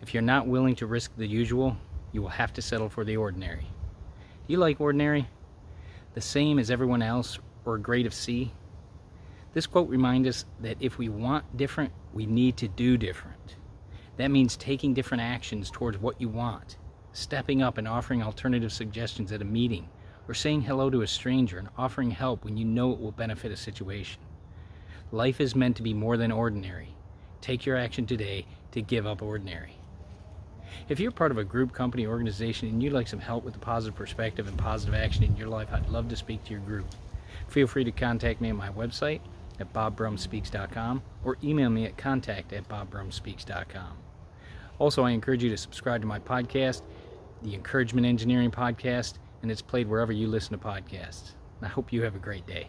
If you're not willing to risk the usual, you will have to settle for the ordinary. Do you like ordinary? The same as everyone else, or a grade of C? This quote reminds us that if we want different, we need to do different. That means taking different actions towards what you want, stepping up and offering alternative suggestions at a meeting, or saying hello to a stranger and offering help when you know it will benefit a situation. Life is meant to be more than ordinary. Take your action today to give up ordinary. If you're part of a group, company, organization, and you'd like some help with a positive perspective and positive action in your life, I'd love to speak to your group. Feel free to contact me at my website at bobbrumspeaks.com or email me at contact at bobbrumspeaks.com. Also, I encourage you to subscribe to my podcast, the Encouragement Engineering Podcast, and it's played wherever you listen to podcasts. I hope you have a great day.